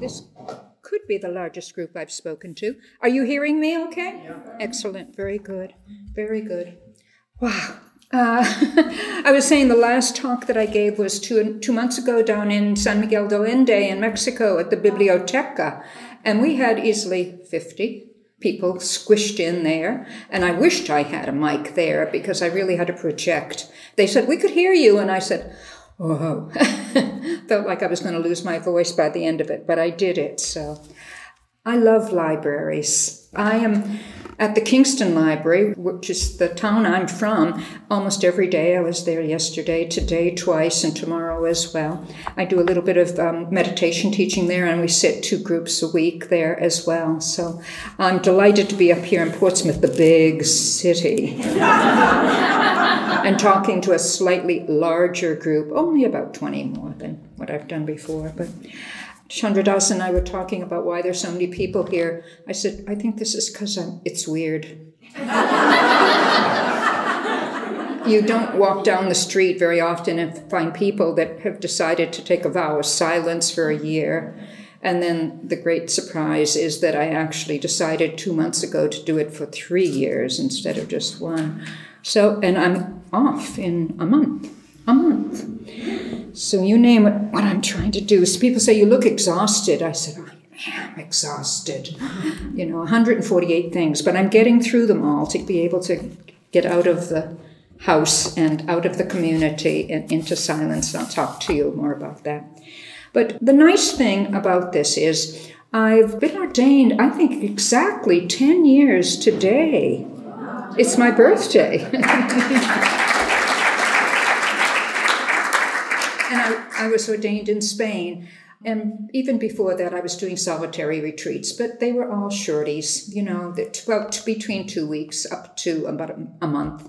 This could be the largest group I've spoken to. Are you hearing me okay? Yeah. Excellent. Very good. Very good. Wow. Uh, I was saying the last talk that I gave was two, two months ago down in San Miguel de Allende in Mexico at the Biblioteca. And we had easily 50 people squished in there. And I wished I had a mic there because I really had to project. They said, We could hear you. And I said, Oh, felt like I was going to lose my voice by the end of it, but I did it. So I love libraries. I am at the Kingston Library, which is the town I'm from, almost every day. I was there yesterday, today, twice, and tomorrow as well. I do a little bit of um, meditation teaching there, and we sit two groups a week there as well. So I'm delighted to be up here in Portsmouth, the big city. and talking to a slightly larger group, only about 20 more than what I've done before. But Chandra Das and I were talking about why there's so many people here. I said, I think this is because it's weird. you don't walk down the street very often and find people that have decided to take a vow of silence for a year. And then the great surprise is that I actually decided two months ago to do it for three years instead of just one. So, and I'm off in a month. A month. So you name it, what I'm trying to do. So people say, You look exhausted. I said, I am exhausted. You know, 148 things, but I'm getting through them all to be able to get out of the house and out of the community and into silence. I'll talk to you more about that. But the nice thing about this is I've been ordained, I think, exactly 10 years today. It's my birthday. and I, was ordained in Spain. And even before that, I was doing solitary retreats, but they were all shorties, you know, about between two weeks up to about a month.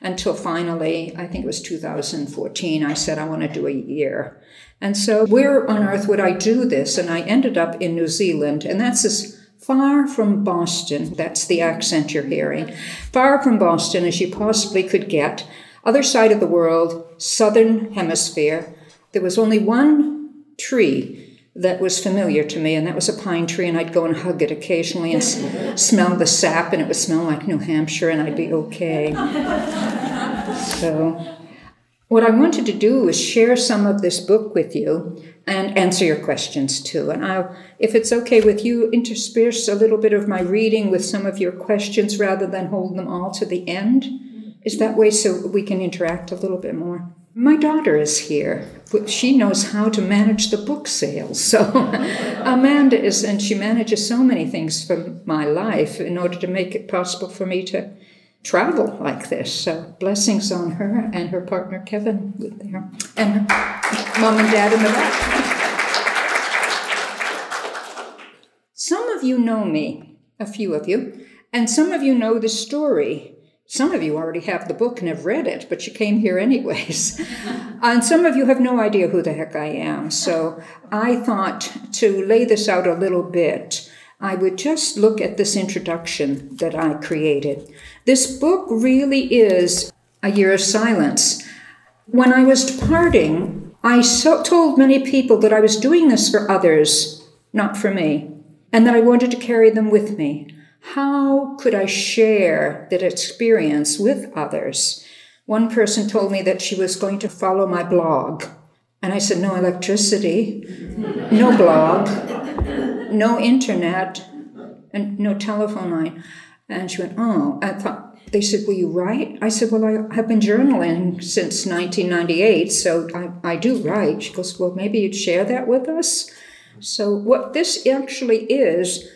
Until finally, I think it was 2014, I said, I want to do a year. And so, where on earth would I do this? And I ended up in New Zealand, and that's as far from Boston, that's the accent you're hearing, far from Boston as you possibly could get, other side of the world, southern hemisphere. There was only one tree that was familiar to me, and that was a pine tree, and I'd go and hug it occasionally and s- smell the sap, and it would smell like New Hampshire, and I'd be okay. so, what I wanted to do is share some of this book with you and answer your questions too. And I'll, if it's okay with you, intersperse a little bit of my reading with some of your questions rather than hold them all to the end. Is that way so we can interact a little bit more? My daughter is here. She knows how to manage the book sales. So Amanda is, and she manages so many things for my life in order to make it possible for me to travel like this. So blessings on her and her partner Kevin there, and mom and dad in the back. Some of you know me, a few of you, and some of you know the story. Some of you already have the book and have read it, but you came here anyways. and some of you have no idea who the heck I am. So I thought to lay this out a little bit, I would just look at this introduction that I created. This book really is a year of silence. When I was departing, I so told many people that I was doing this for others, not for me, and that I wanted to carry them with me. How could I share that experience with others? One person told me that she was going to follow my blog. And I said, No electricity, no blog, no internet, and no telephone line. And she went, Oh, I thought, they said, Will you write? I said, Well, I have been journaling since 1998, so I, I do write. She goes, Well, maybe you'd share that with us. So, what this actually is,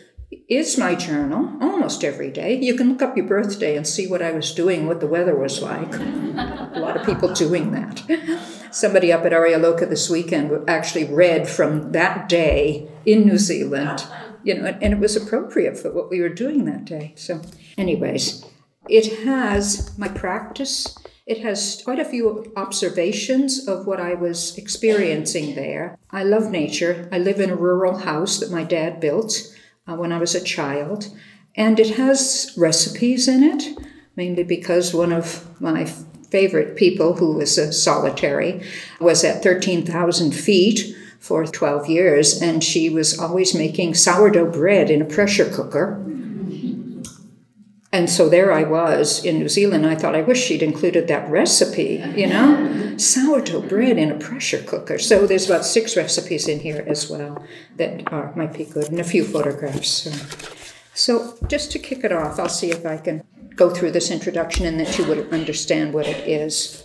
is my journal almost every day. You can look up your birthday and see what I was doing, what the weather was like. a lot of people doing that. Somebody up at Aryaloka this weekend actually read from that day in New Zealand, you know, and it was appropriate for what we were doing that day. So, anyways, it has my practice. It has quite a few observations of what I was experiencing there. I love nature. I live in a rural house that my dad built uh, when I was a child, and it has recipes in it, mainly because one of my favorite people, who was a solitary, was at 13,000 feet for 12 years, and she was always making sourdough bread in a pressure cooker. And so there I was in New Zealand. I thought, I wish she'd included that recipe, you know? Sourdough bread in a pressure cooker. So there's about six recipes in here as well that are, might be good, and a few photographs. So. so just to kick it off, I'll see if I can go through this introduction and that you would understand what it is.